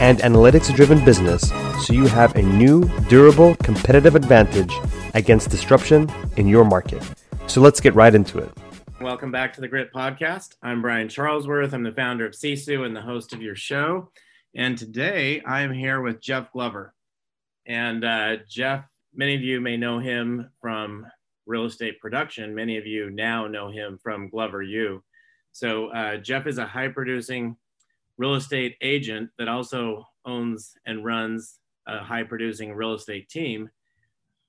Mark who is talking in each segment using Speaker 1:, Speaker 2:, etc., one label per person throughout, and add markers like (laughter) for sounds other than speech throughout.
Speaker 1: and analytics driven business so you have a new, durable, competitive advantage against disruption in your market. So let's get right into it.
Speaker 2: Welcome back to the Grit Podcast. I'm Brian Charlesworth. I'm the founder of Sisu and the host of your show. And today I am here with Jeff Glover. And uh, Jeff, many of you may know him from real estate production. Many of you now know him from Glover U. So uh, Jeff is a high producing real estate agent that also owns and runs a high producing real estate team.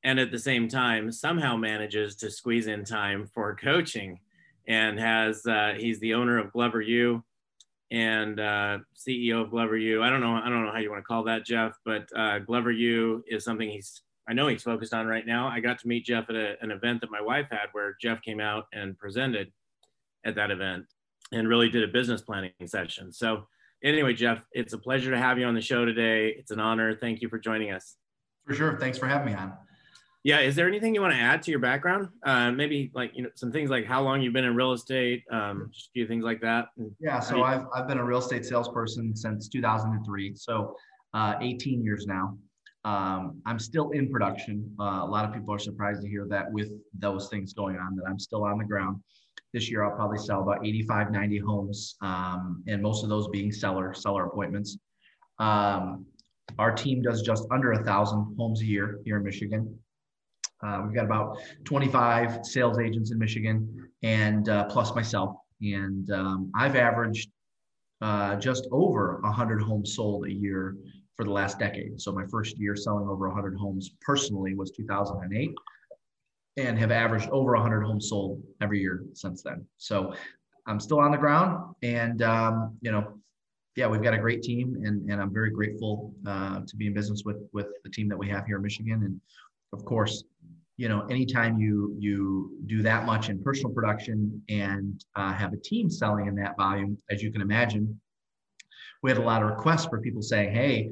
Speaker 2: And at the same time, somehow manages to squeeze in time for (laughs) coaching and has, uh, he's the owner of Glover U and uh, CEO of Glover U. I don't know, I don't know how you want to call that, Jeff, but uh, Glover U is something he's, I know he's focused on right now. I got to meet Jeff at a, an event that my wife had where Jeff came out and presented at that event and really did a business planning session. So anyway, Jeff, it's a pleasure to have you on the show today. It's an honor. Thank you for joining us.
Speaker 3: For sure. Thanks for having me on.
Speaker 2: Yeah. Is there anything you want to add to your background? Uh, maybe like, you know, some things like how long you've been in real estate, um, just a few things like that.
Speaker 3: Yeah. So you- I've, I've been a real estate salesperson since 2003. So uh, 18 years now. Um, I'm still in production. Uh, a lot of people are surprised to hear that with those things going on, that I'm still on the ground. This year, I'll probably sell about 85, 90 homes, um, and most of those being seller seller appointments. Um, our team does just under a thousand homes a year here in Michigan. Uh, we've got about 25 sales agents in Michigan, and uh, plus myself. And um, I've averaged uh, just over 100 homes sold a year for the last decade. So my first year selling over 100 homes personally was 2008 and have averaged over 100 homes sold every year since then. So I'm still on the ground, and um, you know, yeah, we've got a great team, and and I'm very grateful uh, to be in business with with the team that we have here in Michigan. And of course, you know, anytime you you do that much in personal production and uh, have a team selling in that volume, as you can imagine, we had a lot of requests for people saying, "Hey,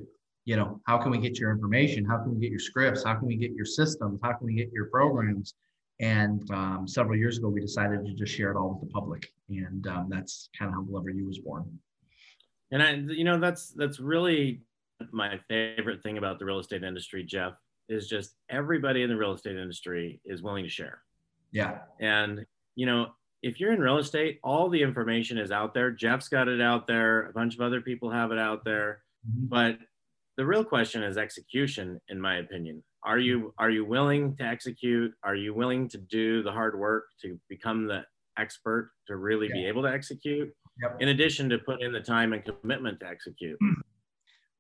Speaker 3: you know, how can we get your information? How can we get your scripts? How can we get your systems? How can we get your programs? And um, several years ago, we decided to just share it all with the public, and um, that's kind of how Glover U was born.
Speaker 2: And I, you know, that's that's really my favorite thing about the real estate industry, Jeff, is just everybody in the real estate industry is willing to share.
Speaker 3: Yeah.
Speaker 2: And you know, if you're in real estate, all the information is out there. Jeff's got it out there. A bunch of other people have it out there. Mm-hmm. But the real question is execution in my opinion. Are you are you willing to execute? Are you willing to do the hard work to become the expert to really yeah. be able to execute? Yep. in addition to put in the time and commitment to execute. (clears throat)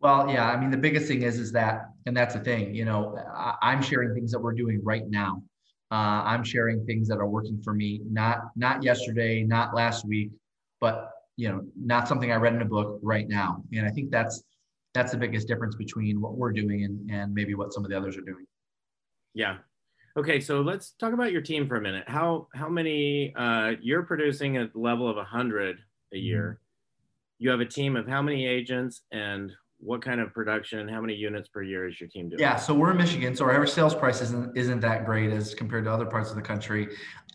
Speaker 3: Well yeah i mean the biggest thing is is that and that's the thing you know i'm sharing things that we're doing right now. Uh, i'm sharing things that are working for me not not yesterday not last week but you know not something i read in a book right now. And i think that's that's the biggest difference between what we're doing and, and maybe what some of the others are doing.
Speaker 2: Yeah. Okay, so let's talk about your team for a minute. How how many uh, you're producing at the level of 100 a year? Mm-hmm. You have a team of how many agents and what kind of production, how many units per year is your team doing?
Speaker 3: Yeah, so we're in Michigan, so our average sales price isn't isn't that great as compared to other parts of the country.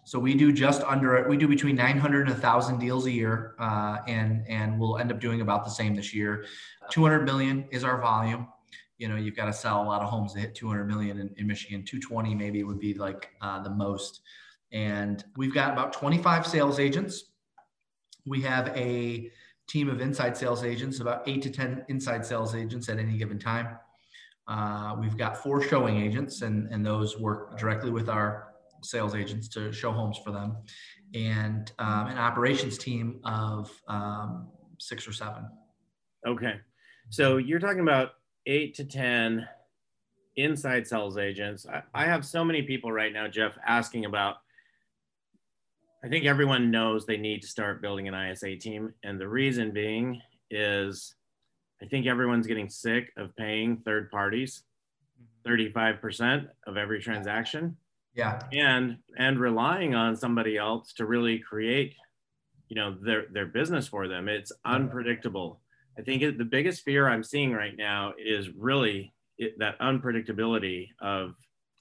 Speaker 3: So we do just under. We do between 900 and 1,000 deals a year, uh, and and we'll end up doing about the same this year. 200 million is our volume. You know, you've got to sell a lot of homes to hit 200 million in, in Michigan. 220 maybe would be like uh, the most. And we've got about 25 sales agents. We have a team of inside sales agents, about eight to 10 inside sales agents at any given time. Uh, we've got four showing agents, and, and those work directly with our sales agents to show homes for them, and um, an operations team of um, six or seven.
Speaker 2: Okay. So you're talking about eight to 10 inside sales agents. I, I have so many people right now, Jeff, asking about I think everyone knows they need to start building an ISA team. And the reason being is I think everyone's getting sick of paying third parties. 35% of every transaction.
Speaker 3: Yeah.
Speaker 2: And and relying on somebody else to really create, you know, their their business for them. It's unpredictable. I think it, the biggest fear I'm seeing right now is really it, that unpredictability of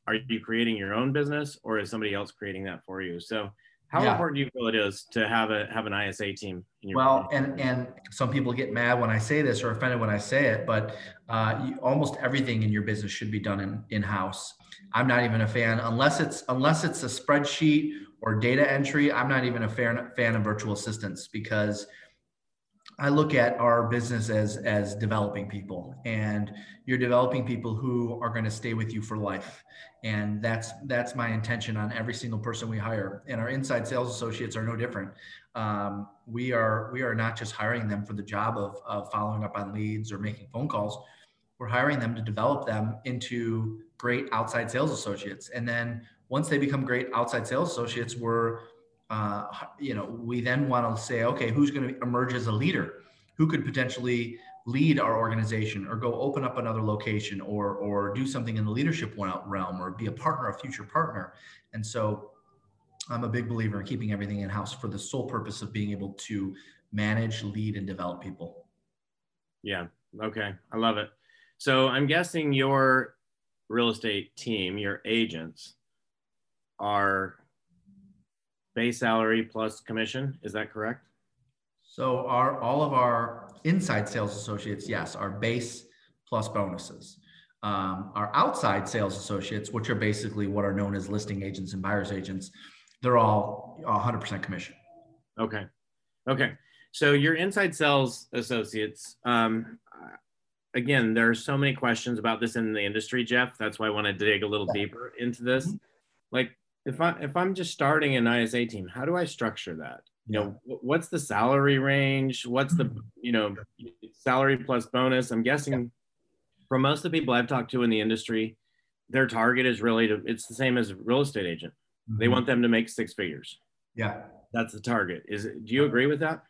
Speaker 2: are you creating your own business or is somebody else creating that for you? So how yeah. important do you feel it is to have a have an ISA team?
Speaker 3: In your well, and and some people get mad when I say this or offended when I say it, but uh, you, almost everything in your business should be done in in house. I'm not even a fan unless it's unless it's a spreadsheet or data entry. I'm not even a fan fan of virtual assistants because I look at our business as as developing people, and you're developing people who are going to stay with you for life, and that's that's my intention on every single person we hire. And our inside sales associates are no different. Um, we are we are not just hiring them for the job of of following up on leads or making phone calls. We're hiring them to develop them into great outside sales associates, and then once they become great outside sales associates, we're uh, you know, we then want to say, okay, who's going to emerge as a leader? Who could potentially lead our organization or go open up another location or, or do something in the leadership realm or be a partner, a future partner. And so I'm a big believer in keeping everything in house for the sole purpose of being able to manage, lead, and develop people.
Speaker 2: Yeah. Okay. I love it. So I'm guessing your real estate team, your agents, are base salary plus commission. Is that correct?
Speaker 3: So our all of our inside sales associates, yes, are base plus bonuses. Um, our outside sales associates, which are basically what are known as listing agents and buyers agents, they're all 100% commission.
Speaker 2: Okay. Okay. So your inside sales associates, um, again, there are so many questions about this in the industry, Jeff. That's why I want to dig a little deeper into this. Mm-hmm. Like, if I if I'm just starting an ISA team, how do I structure that? You know, what's the salary range? What's the you know salary plus bonus? I'm guessing for most of the people I've talked to in the industry, their target is really to it's the same as a real estate agent. Mm-hmm. They want them to make six figures.
Speaker 3: Yeah.
Speaker 2: That's the target. Is it, do you agree with that?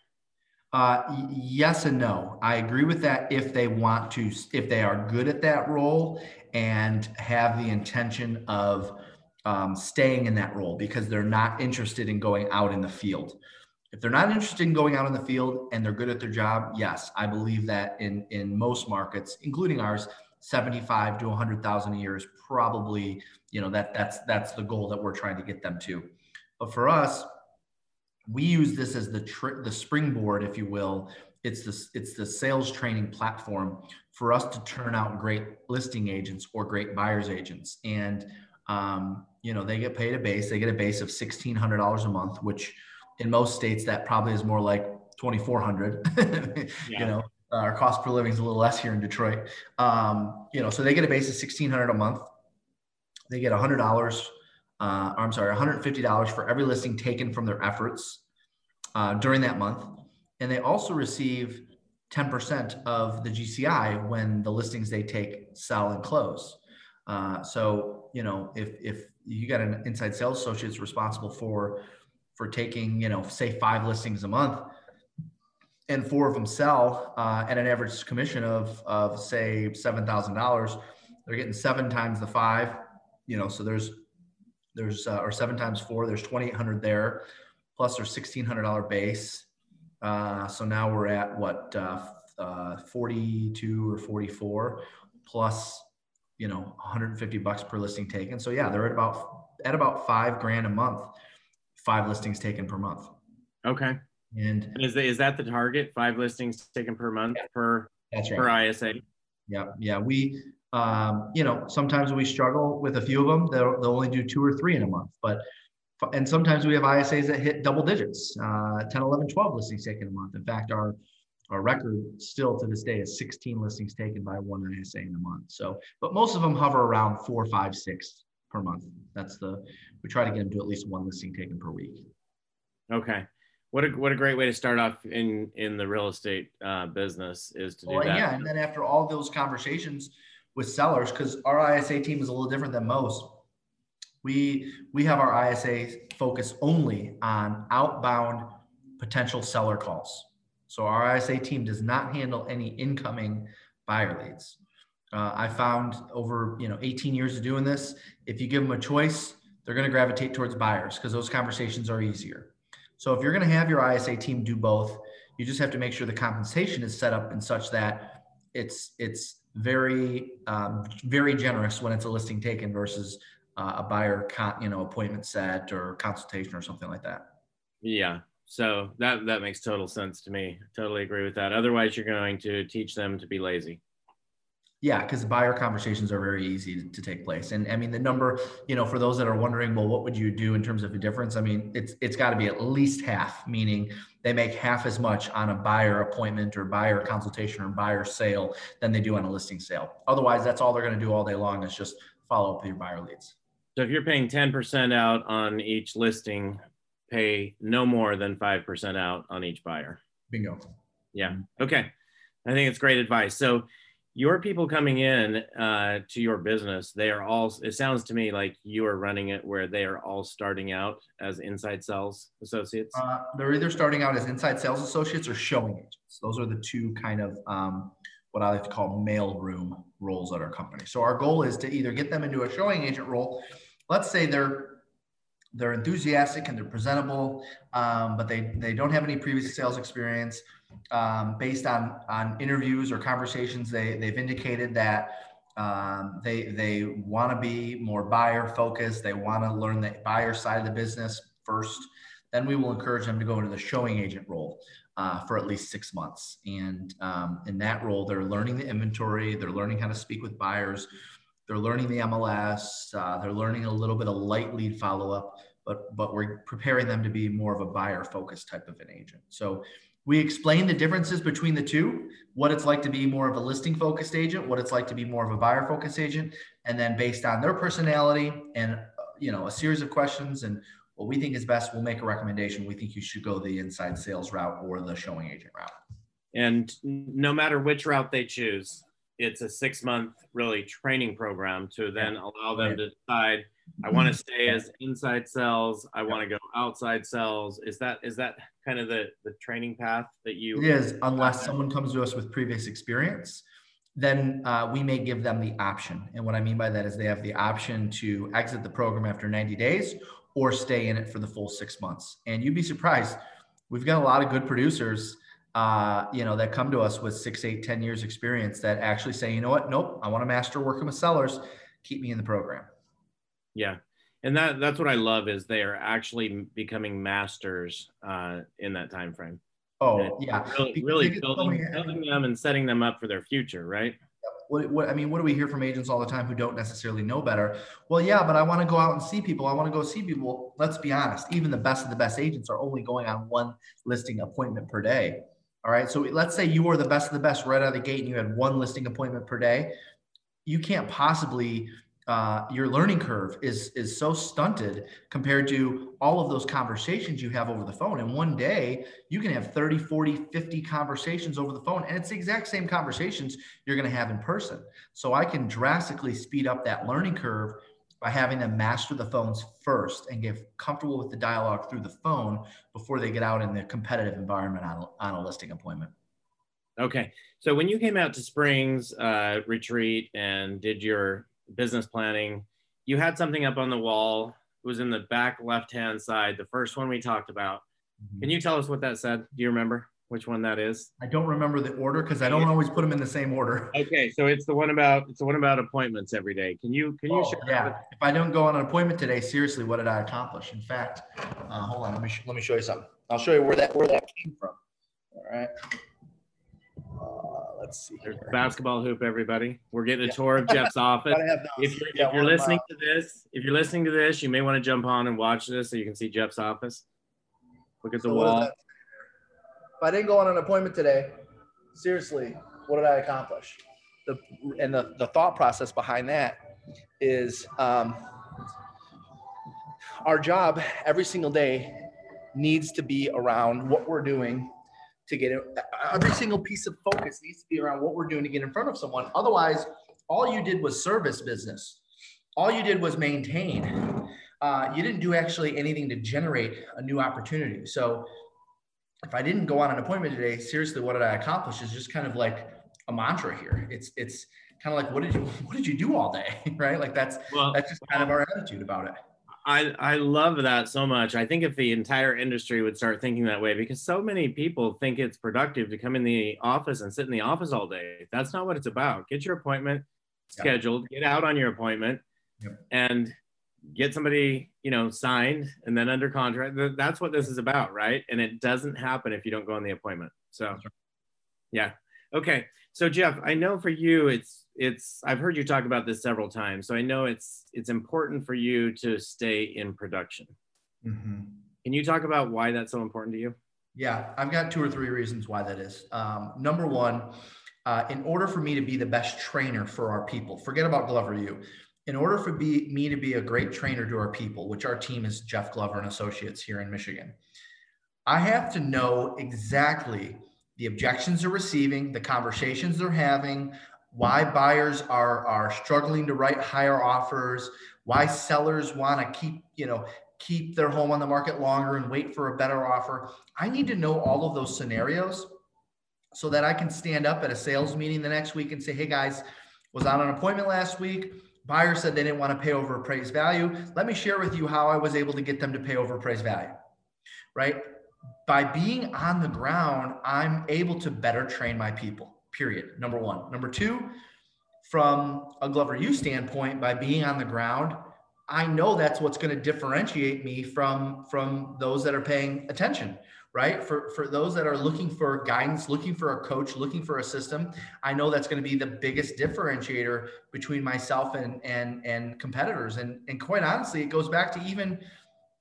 Speaker 3: Uh, yes and no. I agree with that if they want to, if they are good at that role and have the intention of um, staying in that role because they're not interested in going out in the field. If they're not interested in going out in the field and they're good at their job, yes, I believe that in in most markets, including ours, 75 to 100,000 a year is probably, you know, that that's that's the goal that we're trying to get them to. But for us, we use this as the tri- the springboard, if you will. It's the it's the sales training platform for us to turn out great listing agents or great buyers agents. And um, you know, they get paid a base. They get a base of sixteen hundred dollars a month, which in most states that probably is more like twenty four hundred. (laughs) yeah. You know, uh, our cost per living is a little less here in Detroit. Um, you know, so they get a base of sixteen hundred a month. They get hundred dollars. Uh, I'm sorry, one hundred fifty dollars for every listing taken from their efforts uh, during that month, and they also receive 10% of the GCI when the listings they take sell and close. Uh, so you know, if if you got an inside sales associate responsible for for taking you know say five listings a month and four of them sell uh, at an average commission of of say seven thousand dollars they're getting seven times the five you know so there's there's uh, or seven times four there's 2800 there plus there's $1600 base. Uh, so now we're at what uh, uh, 42 or 44 plus you know 150 bucks per listing taken. So yeah they're at about at about five grand a month five listings taken per month.
Speaker 2: Okay. And, and is, the, is that the target? Five listings taken per month yeah, per
Speaker 3: that's right.
Speaker 2: per isa
Speaker 3: yeah yeah we um, you know sometimes we struggle with a few of them. They'll, they'll only do two or three in a month but and sometimes we have isas that hit double digits uh, 10 11 12 listings taken a month. In fact our our record still to this day is 16 listings taken by one ISA in a month. So, but most of them hover around four, five, six per month. That's the we try to get them to at least one listing taken per week.
Speaker 2: Okay. What a, what a great way to start off in in the real estate uh, business is to do well, that.
Speaker 3: Yeah, and then after all those conversations with sellers, because our ISA team is a little different than most, we we have our ISA focus only on outbound potential seller calls. So our ISA team does not handle any incoming buyer leads. Uh, I found over you know 18 years of doing this, if you give them a choice, they're going to gravitate towards buyers because those conversations are easier. So if you're going to have your ISA team do both, you just have to make sure the compensation is set up in such that it's it's very um, very generous when it's a listing taken versus uh, a buyer con- you know appointment set or consultation or something like that.
Speaker 2: Yeah. So that that makes total sense to me. Totally agree with that. Otherwise, you're going to teach them to be lazy.
Speaker 3: Yeah, because buyer conversations are very easy to take place. And I mean, the number, you know, for those that are wondering, well, what would you do in terms of a difference? I mean, it's it's got to be at least half, meaning they make half as much on a buyer appointment or buyer consultation or buyer sale than they do on a listing sale. Otherwise, that's all they're going to do all day long is just follow up with your buyer leads.
Speaker 2: So if you're paying 10% out on each listing, pay no more than 5% out on each buyer.
Speaker 3: Bingo.
Speaker 2: Yeah. Okay. I think it's great advice. So your people coming in uh, to your business, they are all, it sounds to me like you are running it where they are all starting out as inside sales associates.
Speaker 3: Uh, they're either starting out as inside sales associates or showing agents. Those are the two kind of um, what I like to call mail room roles at our company. So our goal is to either get them into a showing agent role. Let's say they're they're enthusiastic and they're presentable, um, but they they don't have any previous sales experience um, based on on interviews or conversations, they they've indicated that um, they they want to be more buyer focused. They want to learn the buyer side of the business first. Then we will encourage them to go into the showing agent role uh, for at least six months. And um, in that role, they're learning the inventory. They're learning how to speak with buyers. They're learning the MLS. Uh, they're learning a little bit of light lead follow up. But but we're preparing them to be more of a buyer focused type of an agent. So we explain the differences between the two, what it's like to be more of a listing focused agent, what it's like to be more of a buyer focused agent, and then based on their personality and you know a series of questions and what we think is best, we'll make a recommendation. We think you should go the inside sales route or the showing agent route.
Speaker 2: And no matter which route they choose, it's a six month really training program to then allow them to decide I want to stay as inside sales. I want to go outside sales. Is that is that kind of the the training path that you?
Speaker 3: It is, unless someone comes to us with previous experience, then uh, we may give them the option. And what I mean by that is they have the option to exit the program after 90 days or stay in it for the full six months. And you'd be surprised. We've got a lot of good producers, uh, you know, that come to us with six, eight, ten years experience that actually say, you know what, nope, I want to master working with sellers. Keep me in the program.
Speaker 2: Yeah. And that that's what I love is they are actually becoming masters uh, in that time frame.
Speaker 3: Oh yeah,
Speaker 2: really, really building, building them and setting them up for their future, right?
Speaker 3: What, what I mean, what do we hear from agents all the time who don't necessarily know better? Well, yeah, but I want to go out and see people. I want to go see people. Let's be honest. Even the best of the best agents are only going on one listing appointment per day. All right. So let's say you were the best of the best right out of the gate and you had one listing appointment per day. You can't possibly uh, your learning curve is is so stunted compared to all of those conversations you have over the phone and one day you can have 30 40 50 conversations over the phone and it's the exact same conversations you're going to have in person so i can drastically speed up that learning curve by having them master the phones first and get comfortable with the dialogue through the phone before they get out in the competitive environment on, on a listing appointment
Speaker 2: okay so when you came out to springs uh, retreat and did your business planning. You had something up on the wall. It was in the back left hand side, the first one we talked about. Mm-hmm. Can you tell us what that said? Do you remember which one that is?
Speaker 3: I don't remember the order because I don't always put them in the same order. (laughs)
Speaker 2: Okay, so it's the one about it's the one about appointments every day. Can you can you oh,
Speaker 3: share? Yeah, if I don't go on an appointment today, seriously, what did I accomplish? In fact, uh, hold on, let me sh- let me show you something. I'll show you where that where that came from. All right. Uh, let's see.
Speaker 2: There's basketball hoop, everybody. We're getting a yeah. tour of (laughs) Jeff's office. if you're, if you're listening to this, if you're listening to this, you may want to jump on and watch this so you can see Jeff's office. Look at the so wall. If
Speaker 3: I didn't go on an appointment today, seriously, what did I accomplish? The and the, the thought process behind that is um, our job every single day needs to be around what we're doing to get it. Every single piece of focus needs to be around what we're doing to get in front of someone. Otherwise, all you did was service business. All you did was maintain. Uh, you didn't do actually anything to generate a new opportunity. So if I didn't go on an appointment today, seriously, what did I accomplish? Is just kind of like a mantra here. It's it's kind of like, what did you (laughs) what did you do all day, (laughs) right? Like that's well, that's just kind of our attitude about it.
Speaker 2: I, I love that so much. I think if the entire industry would start thinking that way, because so many people think it's productive to come in the office and sit in the office all day. That's not what it's about. Get your appointment scheduled, yep. get out on your appointment, yep. and get somebody, you know, signed and then under contract. That's what this is about, right? And it doesn't happen if you don't go on the appointment. So, yeah. Okay. So Jeff, I know for you, it's it's I've heard you talk about this several times. So I know it's it's important for you to stay in production. Mm-hmm. Can you talk about why that's so important to you?
Speaker 3: Yeah, I've got two or three reasons why that is. Um, number one, uh, in order for me to be the best trainer for our people, forget about Glover U. In order for be, me to be a great trainer to our people, which our team is Jeff Glover and Associates here in Michigan, I have to know exactly the objections they're receiving, the conversations they're having, why buyers are are struggling to write higher offers, why sellers want to keep, you know, keep their home on the market longer and wait for a better offer. I need to know all of those scenarios so that I can stand up at a sales meeting the next week and say, "Hey guys, was on an appointment last week. Buyer said they didn't want to pay over appraised value. Let me share with you how I was able to get them to pay over appraised value." Right? by being on the ground, I'm able to better train my people, period. Number one. Number two, from a Glover U standpoint, by being on the ground, I know that's what's going to differentiate me from from those that are paying attention, right? For for those that are looking for guidance, looking for a coach, looking for a system, I know that's going to be the biggest differentiator between myself and and and competitors. And and quite honestly, it goes back to even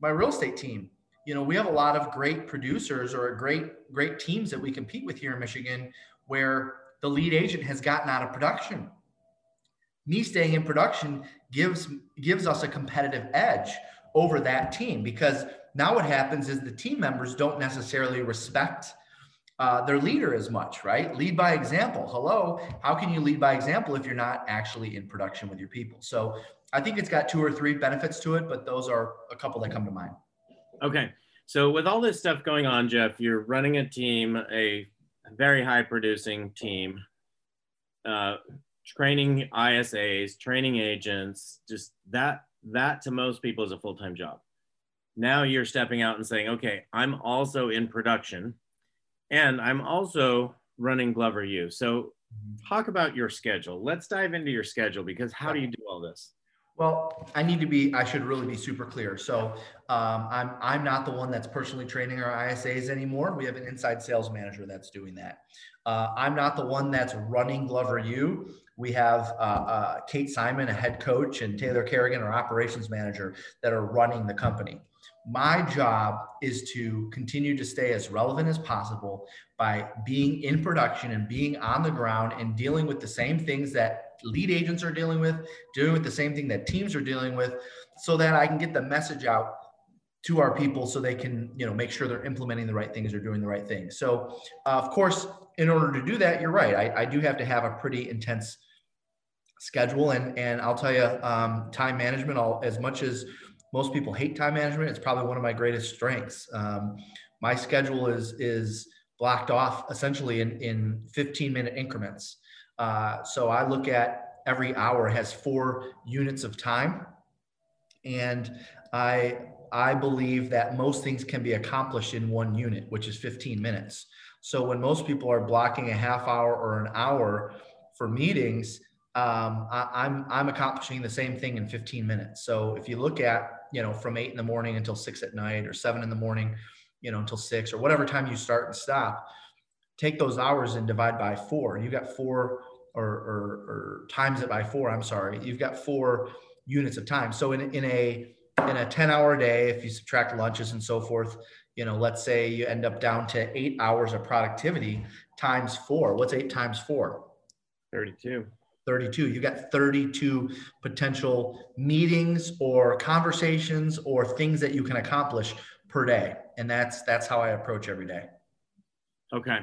Speaker 3: my real estate team you know, we have a lot of great producers or great, great teams that we compete with here in Michigan where the lead agent has gotten out of production. Me staying in production gives gives us a competitive edge over that team because now what happens is the team members don't necessarily respect uh, their leader as much, right? Lead by example. Hello, how can you lead by example if you're not actually in production with your people? So I think it's got two or three benefits to it, but those are a couple that come to mind.
Speaker 2: Okay. So with all this stuff going on, Jeff, you're running a team, a very high producing team, uh, training ISAs, training agents, just that, that to most people is a full-time job. Now you're stepping out and saying, okay, I'm also in production and I'm also running Glover U. So talk about your schedule. Let's dive into your schedule because how do you do all this?
Speaker 3: Well, I need to be, I should really be super clear. So um, I'm, I'm not the one that's personally training our ISAs anymore. We have an inside sales manager that's doing that. Uh, I'm not the one that's running Glover U. We have uh, uh, Kate Simon, a head coach, and Taylor Kerrigan, our operations manager, that are running the company. My job is to continue to stay as relevant as possible by being in production and being on the ground and dealing with the same things that lead agents are dealing with, dealing with the same thing that teams are dealing with, so that I can get the message out to our people so they can you know make sure they're implementing the right things or doing the right things so uh, of course in order to do that you're right. I, I, do have to have a pretty intense schedule. And and i'll tell you um, time management I'll, as much as most people hate time management. It's probably one of my greatest strengths. Um, my schedule is is blocked off essentially in in 15 minute increments. Uh, so i look at every hour has four units of time. And i i believe that most things can be accomplished in one unit which is 15 minutes. So when most people are blocking a half hour or an hour for meetings um, I, I'm I'm accomplishing the same thing in 15 minutes. So if you look at you know from eight in the morning until six at night, or seven in the morning, you know until six, or whatever time you start and stop, take those hours and divide by four. You've got four or, or, or times it by four. I'm sorry, you've got four units of time. So in in a in a 10 hour day, if you subtract lunches and so forth, you know, let's say you end up down to eight hours of productivity times four. What's eight times four?
Speaker 2: 32.
Speaker 3: 32 you got 32 potential meetings or conversations or things that you can accomplish per day. And that's that's how i approach every day.
Speaker 2: Okay.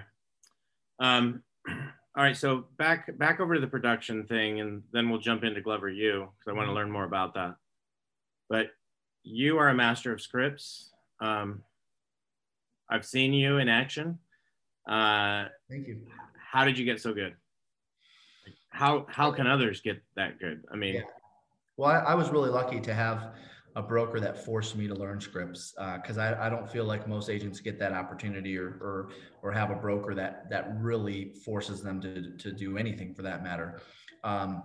Speaker 2: Um (clears throat) all right. So back back over to the production thing and then we'll jump into glover u because i want to learn more about that. But you are a master of scripts. Um, i've seen you in action. Uh,
Speaker 3: thank you.
Speaker 2: how did you get so good how how can others get that good? I mean,
Speaker 3: yeah. well, I, I was really lucky to have a broker that forced me to learn scripts because uh, I, I don't feel like most agents get that opportunity or or or have a broker that that really forces them to to do anything for that matter. Um,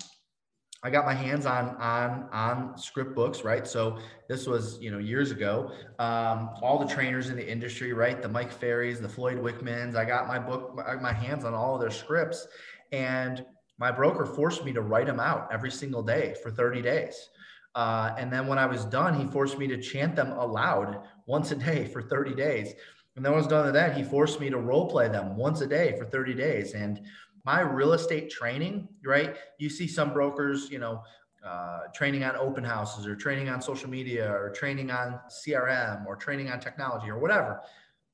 Speaker 3: I got my hands on on on script books, right? So this was you know years ago. Um, all the trainers in the industry, right? The Mike Ferrys, the Floyd Wickmans. I got my book, my, my hands on all of their scripts, and my broker forced me to write them out every single day for 30 days. Uh, and then when I was done, he forced me to chant them aloud once a day for 30 days. And then when I was done with that, he forced me to role play them once a day for 30 days. And my real estate training, right? You see some brokers, you know, uh, training on open houses or training on social media or training on CRM or training on technology or whatever.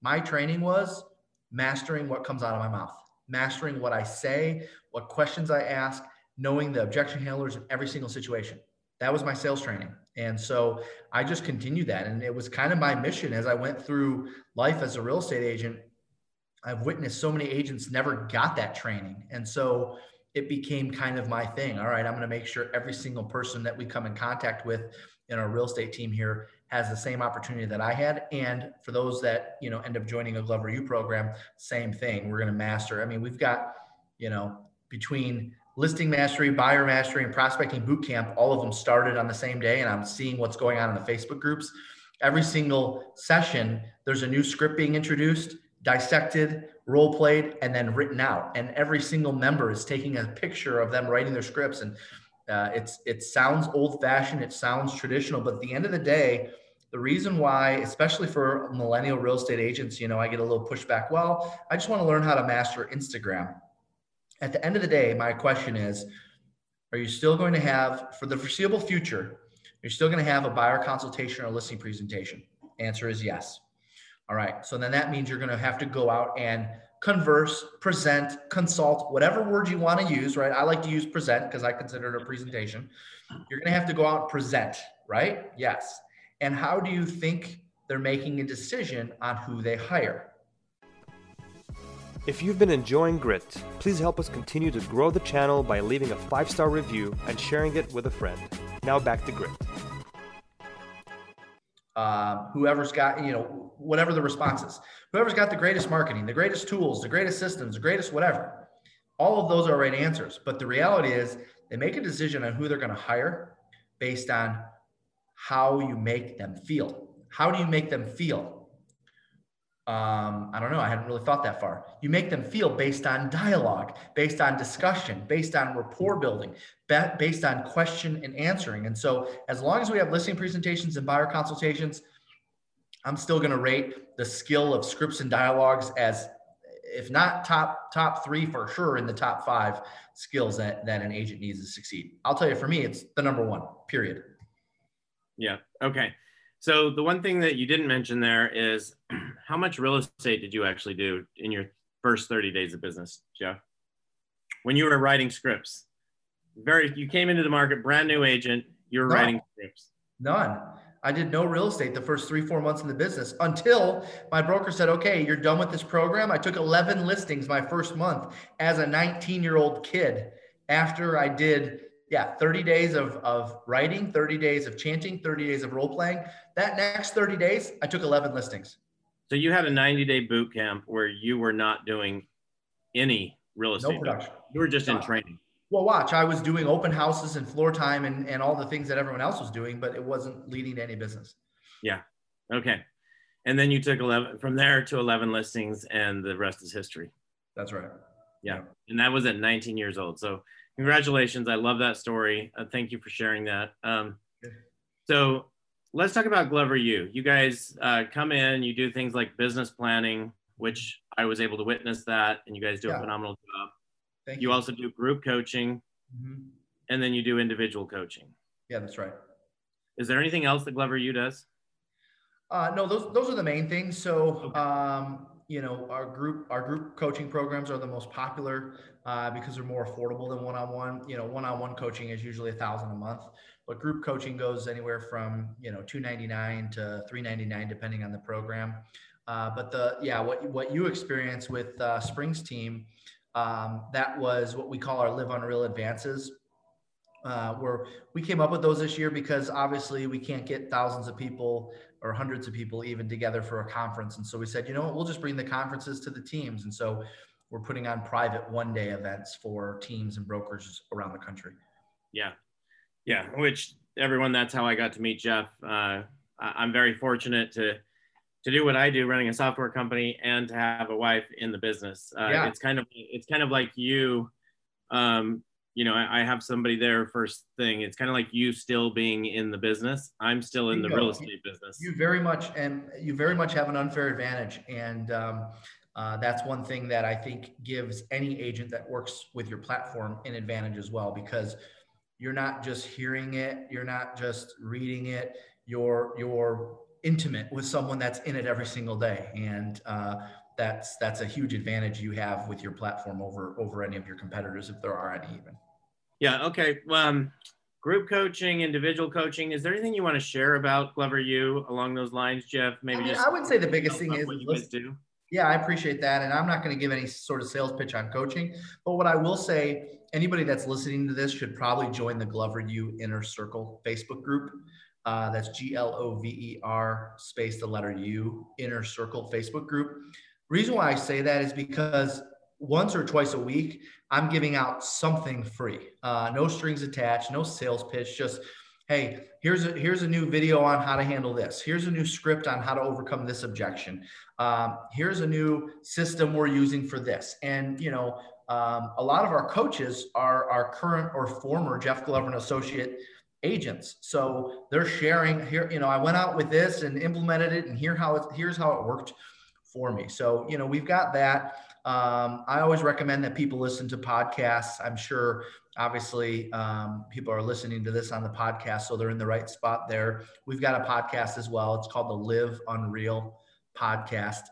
Speaker 3: My training was mastering what comes out of my mouth, mastering what I say, what questions I ask, knowing the objection handlers in every single situation. That was my sales training. And so I just continued that. And it was kind of my mission as I went through life as a real estate agent I've witnessed so many agents never got that training. And so it became kind of my thing. All right, I'm going to make sure every single person that we come in contact with in our real estate team here has the same opportunity that I had. And for those that, you know, end up joining a Glover U program, same thing. We're going to master. I mean, we've got, you know, between listing mastery, buyer mastery, and prospecting boot camp, all of them started on the same day. And I'm seeing what's going on in the Facebook groups. Every single session, there's a new script being introduced dissected, role played, and then written out. And every single member is taking a picture of them writing their scripts. And uh, it's it sounds old fashioned, it sounds traditional, but at the end of the day, the reason why, especially for millennial real estate agents, you know, I get a little pushback. Well, I just want to learn how to master Instagram. At the end of the day, my question is, are you still going to have, for the foreseeable future, you're still going to have a buyer consultation or listing presentation? Answer is yes. All right. So then that means you're going to have to go out and converse, present, consult, whatever word you want to use, right? I like to use present because I consider it a presentation. You're going to have to go out and present, right? Yes. And how do you think they're making a decision on who they hire?
Speaker 1: If you've been enjoying Grit, please help us continue to grow the channel by leaving a five star review and sharing it with a friend. Now back to Grit
Speaker 3: uh, whoever's got, you know, whatever the response is, whoever's got the greatest marketing, the greatest tools, the greatest systems, the greatest whatever, all of those are right answers. But the reality is they make a decision on who they're going to hire based on how you make them feel. How do you make them feel? um, I don't know. I hadn't really thought that far. You make them feel based on dialogue, based on discussion, based on rapport building, based on question and answering. And so, as long as we have listening presentations and buyer consultations, I'm still going to rate the skill of scripts and dialogues as, if not top top three for sure, in the top five skills that that an agent needs to succeed. I'll tell you, for me, it's the number one. Period.
Speaker 2: Yeah. Okay. So the one thing that you didn't mention there is (clears throat) how much real estate did you actually do in your first 30 days of business, Jeff? When you were writing scripts, very you came into the market, brand new agent, you were None. writing scripts.
Speaker 3: None. I did no real estate the first three, four months in the business until my broker said, okay, you're done with this program. I took 11 listings my first month as a 19 year old kid after I did yeah, 30 days of, of writing, 30 days of chanting, 30 days of role playing. That next 30 days, I took 11 listings.
Speaker 2: So you had a 90 day boot camp where you were not doing any real estate.
Speaker 3: No production.
Speaker 2: You were just in training.
Speaker 3: Well, watch, I was doing open houses and floor time and, and all the things that everyone else was doing, but it wasn't leading to any business.
Speaker 2: Yeah. Okay. And then you took 11 from there to 11 listings and the rest is history.
Speaker 3: That's right.
Speaker 2: Yeah. yeah. And that was at 19 years old. So congratulations. I love that story. Uh, thank you for sharing that. Um, so let's talk about Glover U. You guys uh, come in, you do things like business planning, which I was able to witness that, and you guys do yeah. a phenomenal job. Thank you. You also do group coaching, mm-hmm. and then you do individual coaching.
Speaker 3: Yeah, that's right.
Speaker 2: Is there anything else that Glover U does?
Speaker 3: Uh, no, those those are the main things. So, okay. um, you know, our group our group coaching programs are the most popular uh, because they're more affordable than one-on-one. You know, one-on-one coaching is usually a thousand a month, but group coaching goes anywhere from you know 299 to 399 depending on the program. Uh, but the yeah, what what you experience with uh, Springs team, Um, that was what we call our Live Unreal Advances. Uh, where we came up with those this year because obviously we can't get thousands of people or hundreds of people even together for a conference. And so we said, you know what, we'll just bring the conferences to the teams. And so we're putting on private one day events for teams and brokers around the country.
Speaker 2: Yeah. Yeah. Which everyone, that's how I got to meet Jeff. Uh, I'm very fortunate to, to do what I do, running a software company and to have a wife in the business. Uh, yeah. It's kind of, it's kind of like you, um, you know, I, I, have somebody there first thing. It's kind of like you still being in the business. I'm still in the real estate business.
Speaker 3: You very much, and you very much have an unfair advantage. And um, uh, that's one thing that I think gives any agent that works with your platform an advantage as well, because you're not just hearing it, you're not just reading it, you're you're intimate with someone that's in it every single day, and uh, that's that's a huge advantage you have with your platform over over any of your competitors if there are any even.
Speaker 2: Yeah. Okay. Um, group coaching, individual coaching. Is there anything you want to share about Glover U along those lines, Jeff?
Speaker 3: Maybe I, mean, just I would say the biggest thing is what you guys do. Yeah, I appreciate that. And I'm not going to give any sort of sales pitch on coaching. But what I will say, anybody that's listening to this should probably join the Glover U Inner Circle Facebook group. Uh, that's G L O V E R space the letter U Inner Circle Facebook group. Reason why I say that is because once or twice a week, I'm giving out something free. Uh, no strings attached, no sales pitch, just hey, here's a here's a new video on how to handle this. Here's a new script on how to overcome this objection. Um, here's a new system we're using for this. And you know, um, a lot of our coaches are our current or former Jeff Glover and Associate agents. So they're sharing here. You know, I went out with this and implemented it, and here how it here's how it worked for me. So you know, we've got that. Um, I always recommend that people listen to podcasts. I'm sure, obviously, um, people are listening to this on the podcast, so they're in the right spot there. We've got a podcast as well. It's called the Live Unreal Podcast.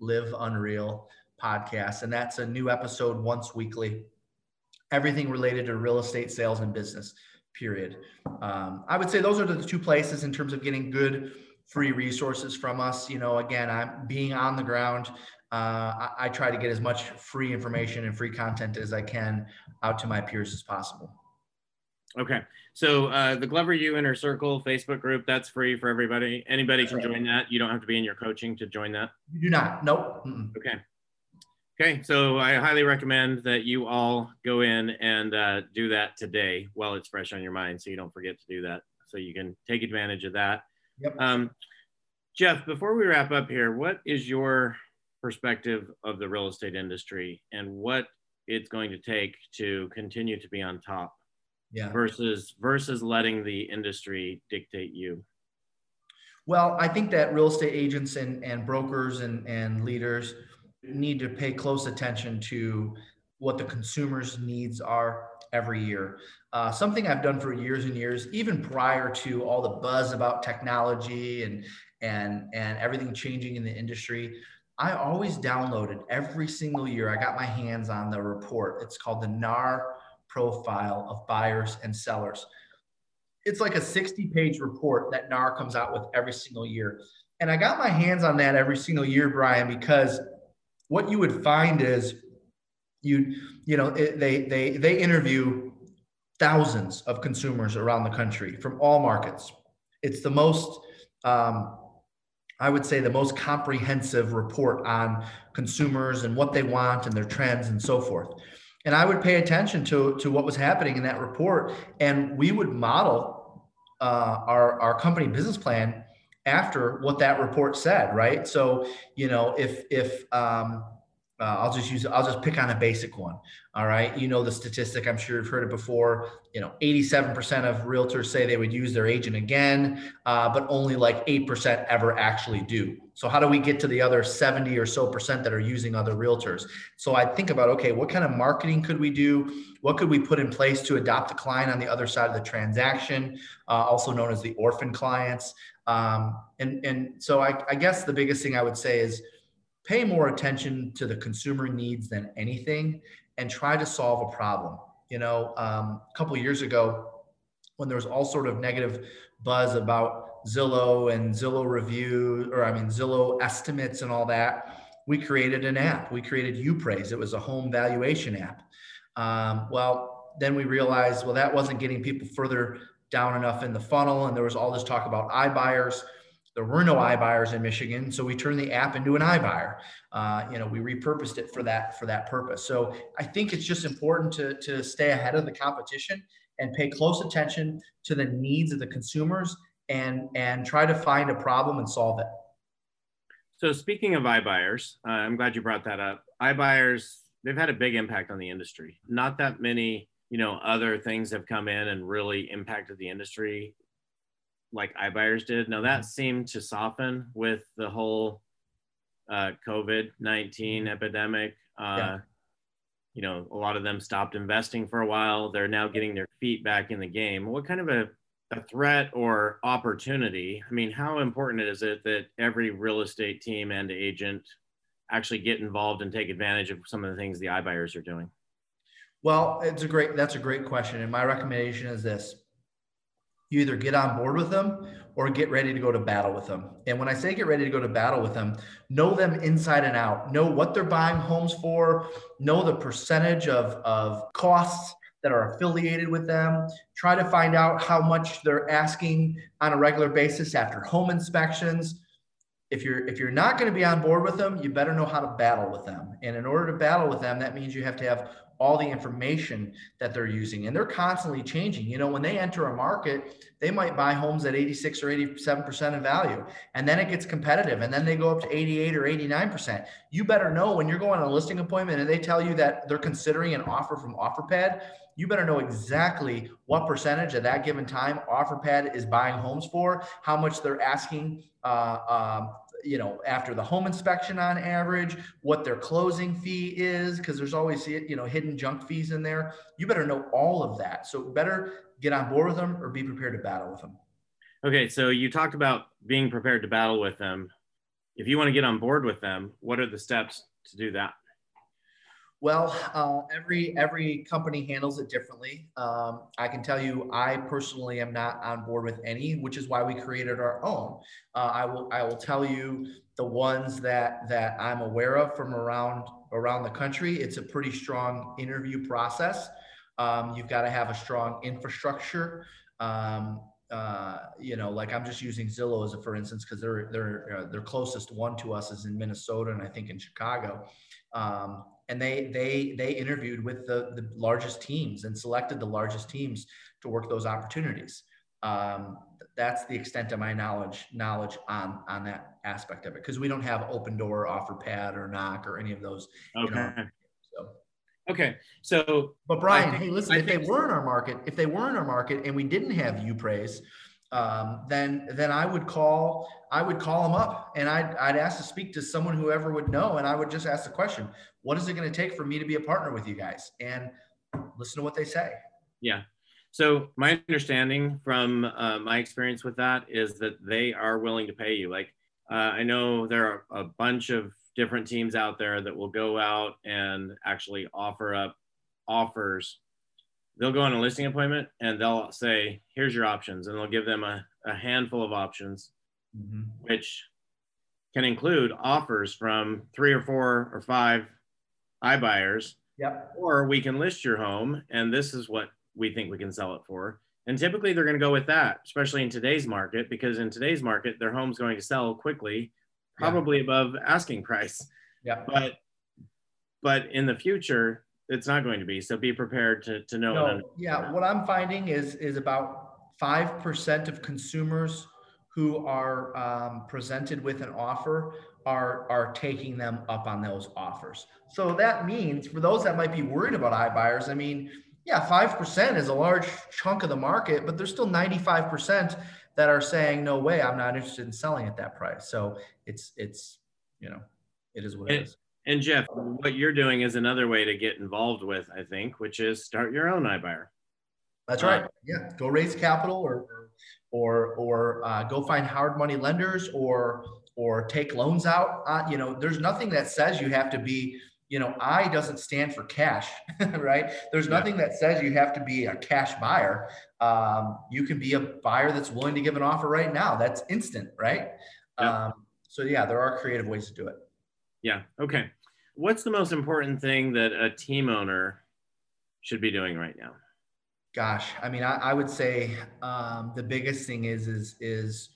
Speaker 3: Live Unreal Podcast. And that's a new episode once weekly. Everything related to real estate sales and business, period. Um, I would say those are the two places in terms of getting good free resources from us. You know, again, I'm being on the ground I, I, try to get as much free information and free content as I can out to my peers as possible.
Speaker 2: Okay. So uh, the Glover U Inner Circle Facebook group, that's free for everybody. Anybody can join that. You don't have to be in your coaching to join that.
Speaker 3: You do not. Nope.
Speaker 2: Mm-mm. Okay. Okay. So I highly recommend that you all go in and uh, do that today while it's fresh on your mind so you don't forget to do that. So you can take advantage of that. Yep. Um, Jeff, before we wrap up here, what is your perspective of the real estate industry and what it's going to take to continue to be on top yeah. versus versus letting the industry dictate you
Speaker 3: well i think that real estate agents and, and brokers and, and leaders need to pay close attention to what the consumer's needs are every year uh, something i've done for years and years even prior to all the buzz about technology and and and everything changing in the industry I always downloaded every single year. I got my hands on the report. It's called the NAR profile of buyers and sellers. It's like a 60 page report that NAR comes out with every single year. And I got my hands on that every single year, Brian, because what you would find is you, you know, it, they, they, they interview thousands of consumers around the country from all markets. It's the most, um, I would say, the most comprehensive report on consumers and what they want and their trends and so forth. And I would pay attention to, to what was happening in that report. And we would model uh, our, our company business plan after what that report said, right? So, you know, if, if, um, uh, I'll just use I'll just pick on a basic one. All right. You know the statistic, I'm sure you've heard it before. You know, 87% of realtors say they would use their agent again, uh, but only like 8% ever actually do. So, how do we get to the other 70 or so percent that are using other realtors? So, I think about okay, what kind of marketing could we do? What could we put in place to adopt the client on the other side of the transaction, uh, also known as the orphan clients? Um, and, and so, I, I guess the biggest thing I would say is, pay more attention to the consumer needs than anything and try to solve a problem. You know, um, a couple years ago, when there was all sort of negative buzz about Zillow and Zillow review, or I mean Zillow estimates and all that, we created an app. We created UPraise. It was a home valuation app. Um, well, then we realized, well, that wasn't getting people further down enough in the funnel. And there was all this talk about iBuyers. There were no iBuyers in Michigan, so we turned the app into an iBuyer. Uh, you know, we repurposed it for that for that purpose. So I think it's just important to to stay ahead of the competition and pay close attention to the needs of the consumers and and try to find a problem and solve it.
Speaker 2: So speaking of iBuyers, uh, I'm glad you brought that up. iBuyers, they've had a big impact on the industry. Not that many, you know, other things have come in and really impacted the industry like iBuyers did. Now that seemed to soften with the whole uh, COVID 19 mm-hmm. epidemic. Uh, yeah. You know, a lot of them stopped investing for a while. They're now getting their feet back in the game. What kind of a, a threat or opportunity? I mean, how important is it that every real estate team and agent actually get involved and take advantage of some of the things the iBuyers are doing?
Speaker 3: Well, it's a great that's a great question. And my recommendation is this you either get on board with them or get ready to go to battle with them. And when I say get ready to go to battle with them, know them inside and out, know what they're buying homes for, know the percentage of, of costs that are affiliated with them, try to find out how much they're asking on a regular basis after home inspections. If you're if you're not going to be on board with them, you better know how to battle with them. And in order to battle with them, that means you have to have all the information that they're using and they're constantly changing. You know when they enter a market they might buy homes at 86 or 87% of value and then it gets competitive and then they go up to 88 or 89% you better know when you're going on a listing appointment and they tell you that they're considering an offer from Offerpad you better know exactly what percentage at that given time Offerpad is buying homes for how much they're asking uh, um, you know after the home inspection on average what their closing fee is because there's always you know hidden junk fees in there. You better know all of that. So better get on board with them or be prepared to battle with them.
Speaker 2: Okay so you talked about being prepared to battle with them. If you want to get on board with them what are the steps to do that
Speaker 3: well, uh, every every company handles it differently. Um, I can tell you, I personally am not on board with any, which is why we created our own. Uh, I will I will tell you the ones that that I'm aware of from around around the country. It's a pretty strong interview process. Um, you've got to have a strong infrastructure. Um, uh, you know, like I'm just using Zillow as a for instance because they're they're uh, their closest one to us is in Minnesota and I think in Chicago. And they they they interviewed with the the largest teams and selected the largest teams to work those opportunities. Um, that's the extent of my knowledge knowledge on on that aspect of it because we don't have Opendoor offer pad or Knock or any of those.
Speaker 2: Okay. You know, so. Okay. So,
Speaker 3: but Brian, think, hey, listen, I if they were in our market, if they were in our market and we didn't have UPraise, um, then then I would call I would call them up and I'd I'd ask to speak to someone whoever would know, and I would just ask the question: What is it going to take for me to be a partner with you guys? And listen to what they say.
Speaker 2: Yeah. So my understanding from uh, my experience with that is that they are willing to pay you. Like uh, I know there are a bunch of different teams out there that will go out and actually offer up offers they'll go on a listing appointment and they'll say, here's your options. And they'll give them a, a handful of options, mm-hmm. which can include offers from three or four or five iBuyers.
Speaker 3: Yep.
Speaker 2: Or we can list your home and this is what we think we can sell it for. And typically they're going to go with that, especially in today's market, because in today's market, their home's going to sell quickly, probably yeah. above asking price.
Speaker 3: Yeah.
Speaker 2: But but in the future, it's not going to be. So be prepared to, to know.
Speaker 3: No, yeah, what I'm finding is is about five percent of consumers who are um, presented with an offer are are taking them up on those offers. So that means for those that might be worried about iBuyers, I mean, yeah, five percent is a large chunk of the market, but there's still 95 percent that are saying, no way, I'm not interested in selling at that price. So it's it's you know, it is what it, is.
Speaker 2: And Jeff, what you're doing is another way to get involved with, I think, which is start your own iBuyer.
Speaker 3: That's right. Uh, yeah, go raise capital, or or or uh, go find hard money lenders, or or take loans out. Uh, you know, there's nothing that says you have to be. You know, I doesn't stand for cash, (laughs) right? There's nothing that says you have to be a cash buyer. Um, you can be a buyer that's willing to give an offer right now. That's instant, right? Yeah. Um, so yeah, there are creative ways to do it.
Speaker 2: Yeah. Okay. What's the most important thing that a team owner should be doing right now?
Speaker 3: Gosh, I mean, I, I would say um, the biggest thing is is is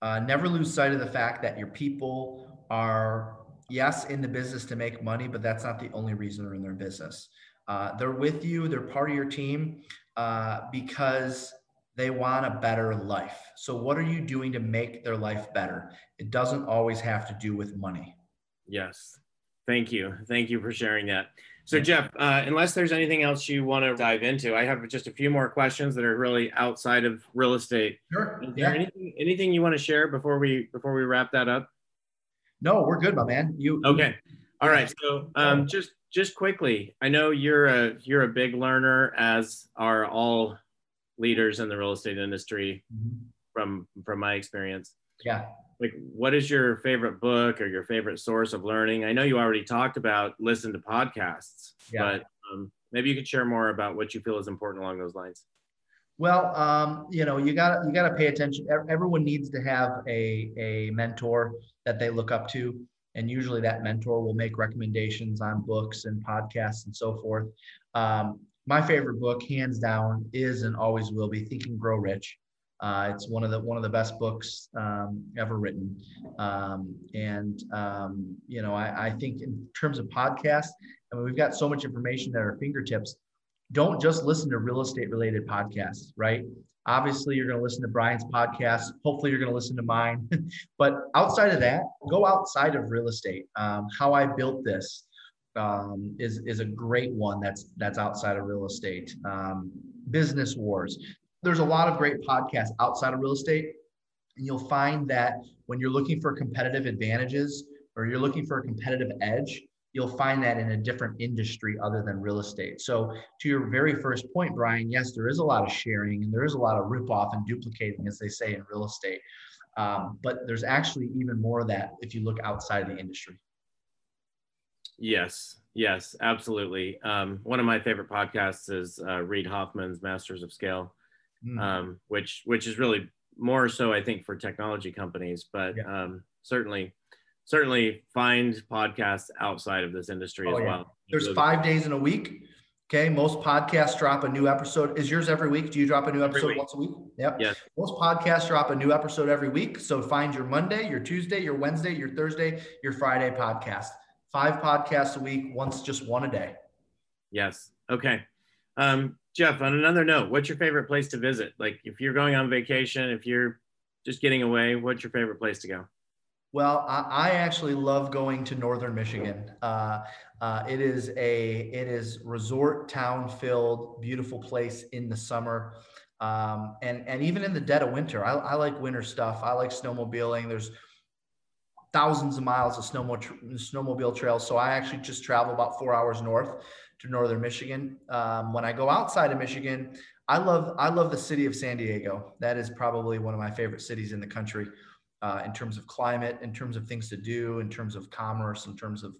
Speaker 3: uh, never lose sight of the fact that your people are yes in the business to make money, but that's not the only reason they're in their business. Uh, they're with you, they're part of your team uh, because they want a better life. So, what are you doing to make their life better? It doesn't always have to do with money.
Speaker 2: Yes. Thank you. Thank you for sharing that. So, Jeff, uh, unless there's anything else you want to dive into, I have just a few more questions that are really outside of real estate.
Speaker 3: Sure.
Speaker 2: Is there yeah. anything, anything you want to share before we before we wrap that up?
Speaker 3: No, we're good, my man. You
Speaker 2: okay? All right. So, um, just just quickly, I know you're a you're a big learner, as are all leaders in the real estate industry, mm-hmm. from from my experience.
Speaker 3: Yeah
Speaker 2: like what is your favorite book or your favorite source of learning? I know you already talked about listen to podcasts yeah. but um, maybe you could share more about what you feel is important along those lines.
Speaker 3: Well um, you know you got you got to pay attention. Everyone needs to have a, a mentor that they look up to and usually that mentor will make recommendations on books and podcasts and so forth. Um, my favorite book hands down is and always will be think and grow rich uh, it's one of the one of the best books um, ever written, um, and um, you know I, I, think in terms of podcasts, I mean we've got so much information at our fingertips. Don't just listen to real estate related podcasts, right? Obviously, you're going to listen to Brian's podcast. Hopefully, you're going to listen to mine. (laughs) but outside of that, go outside of real estate. Um, how I built this um, is is a great one. That's that's outside of real estate. Um, business wars there's a lot of great podcasts outside of real estate. And you'll find that when you're looking for competitive advantages or you're looking for a competitive edge, you'll find that in a different industry other than real estate. So, to your very first point, Brian, yes, there is a lot of sharing and there is a lot of rip off and duplicating, as they say in real estate. Um, but there's actually even more of that if you look outside of the industry.
Speaker 2: Yes, yes, absolutely. Um, one of my favorite podcasts is uh, Reid Hoffman's Masters of Scale mm. um, which which is really more so I think for technology companies, but yeah. um, certainly certainly find podcasts outside of this industry oh, as yeah. well.
Speaker 3: There's five days in a week. Okay, most podcasts drop a new episode. Is yours every week? Do you drop a new episode once a week? Yep.
Speaker 2: Yes.
Speaker 3: Most podcasts drop a new episode every week. So find your Monday, your Tuesday, your Wednesday, your Thursday, your Friday podcast. Five podcasts a week, once just one a day.
Speaker 2: Yes. Okay. Um, Jeff, on another note, what's your favorite place to visit? Like if you're going on vacation, if you're just getting away, what's your favorite place to go?
Speaker 3: Well, I, I actually love going to Northern Michigan. Uh, uh, it is a it is resort town filled, beautiful place in the summer, um, and and even in the dead of winter. I, I like winter stuff. I like snowmobiling. There's thousands of miles of snowmobile snowmobile trails. So I actually just travel about four hours north to northern Michigan. Um, when I go outside of Michigan, I love I love the city of San Diego. That is probably one of my favorite cities in the country, uh, in terms of climate, in terms of things to do, in terms of commerce, in terms of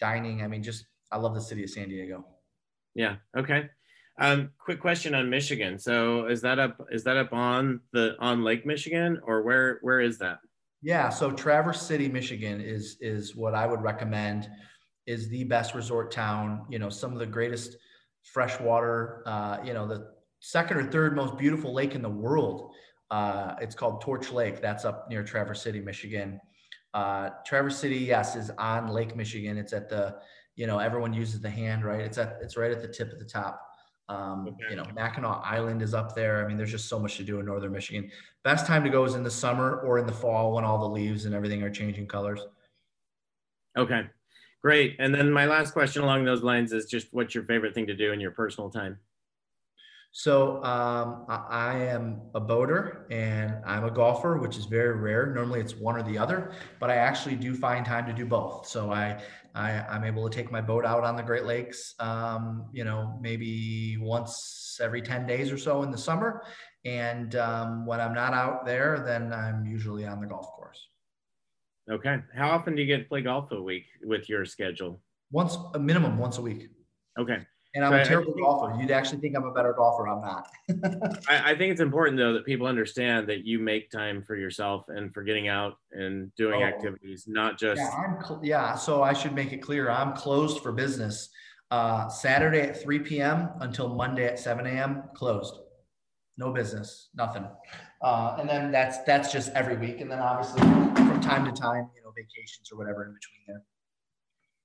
Speaker 3: dining. I mean, just I love the city of San Diego.
Speaker 2: Yeah. Okay. Um, quick question on Michigan. So is that up is that up on the on Lake Michigan or where where is that?
Speaker 3: Yeah. So Traverse City, Michigan is is what I would recommend is the best resort town. You know, some of the greatest freshwater. Uh, you know, the second or third most beautiful lake in the world. Uh, it's called Torch Lake. That's up near Traverse City, Michigan. Uh, Traverse City, yes, is on Lake Michigan. It's at the, you know, everyone uses the hand, right? It's at, it's right at the tip of the top. Um, okay. You know, Mackinac Island is up there. I mean, there's just so much to do in northern Michigan. Best time to go is in the summer or in the fall when all the leaves and everything are changing colors.
Speaker 2: Okay. Great. And then my last question along those lines is just what's your favorite thing to do in your personal time?
Speaker 3: So um, I am a boater and I'm a golfer, which is very rare. Normally it's one or the other, but I actually do find time to do both. So I, I am able to take my boat out on the Great Lakes, um, you know, maybe once every 10 days or so in the summer. And um, when I'm not out there, then I'm usually on the golf course.
Speaker 2: Okay. How often do you get to play golf a week with your schedule?
Speaker 3: Once a minimum once a week.
Speaker 2: Okay.
Speaker 3: And I'm so a terrible think, golfer. You'd actually think I'm a better golfer. I'm not. (laughs)
Speaker 2: I, I, think it's important though that people understand that you make time for yourself and for getting out and doing oh, activities, not just.
Speaker 3: Yeah, I'm cl- yeah. So I should make it clear. I'm closed for business. Uh, Saturday at 3 p.m. until Monday at 7 a.m. Closed. No business. Nothing. Uh, and then that's that's just every week. And then obviously from time to time, you know, vacations or whatever in between there.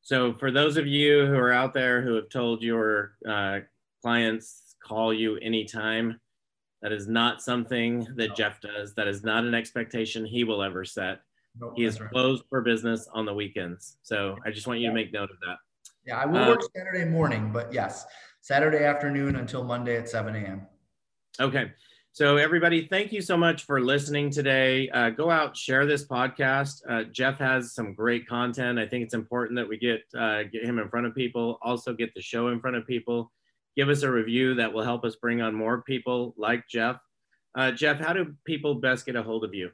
Speaker 2: So for those of you who are out there who have told your uh, clients call you anytime, that is not something that no. Jeff does. That is not an expectation he will ever set. he is right. closed for business on the weekends. So I just want you to make note of that.
Speaker 3: Yeah, I will uh, work Saturday morning, but yes, Saturday afternoon until Monday at 7 a.m.
Speaker 2: Okay. So, everybody, thank you so much for listening today. Uh, go out, share this podcast. Uh, Jeff has some great content. I think it's important that we get uh, get him in front of people. Also, get the show in front of people. Give us a review that will help us bring on more people like Jeff. Uh, Jeff, how do people best get a hold of you?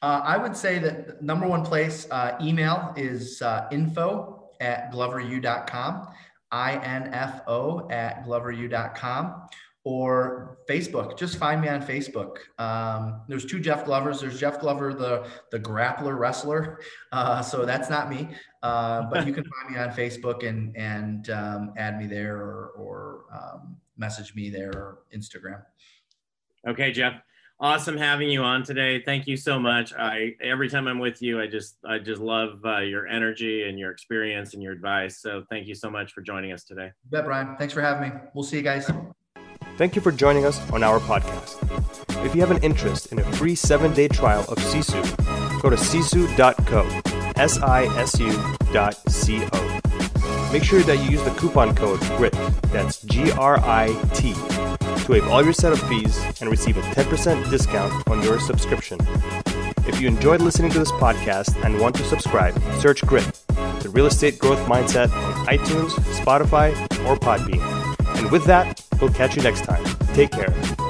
Speaker 3: Uh, I would say that number one place uh, email is info at gloveru.com, info at gloveru.com or Facebook. Just find me on Facebook. Um, there's two Jeff Glovers. There's Jeff Glover, the the grappler wrestler. Uh, so that's not me. Uh, but you can find me on Facebook and and um, add me there or, or um, message me there or Instagram.
Speaker 2: Okay, Jeff. Awesome having you on today. Thank you so much. I every time I'm with you, I just I just love uh, your energy and your experience and your advice. So thank you so much for joining us today.
Speaker 3: You bet, Brian. Thanks for having me. We'll see you guys.
Speaker 1: Thank you for joining us on our podcast. If you have an interest in a free seven day trial of Sisu, go to sisu.co, S I S U dot C O. Make sure that you use the coupon code GRIT, that's G R I T, to waive all your setup fees and receive a 10% discount on your subscription. If you enjoyed listening to this podcast and want to subscribe, search GRIT, the real estate growth mindset on iTunes, Spotify, or Podbean. And with that, we'll catch you next time. Take care.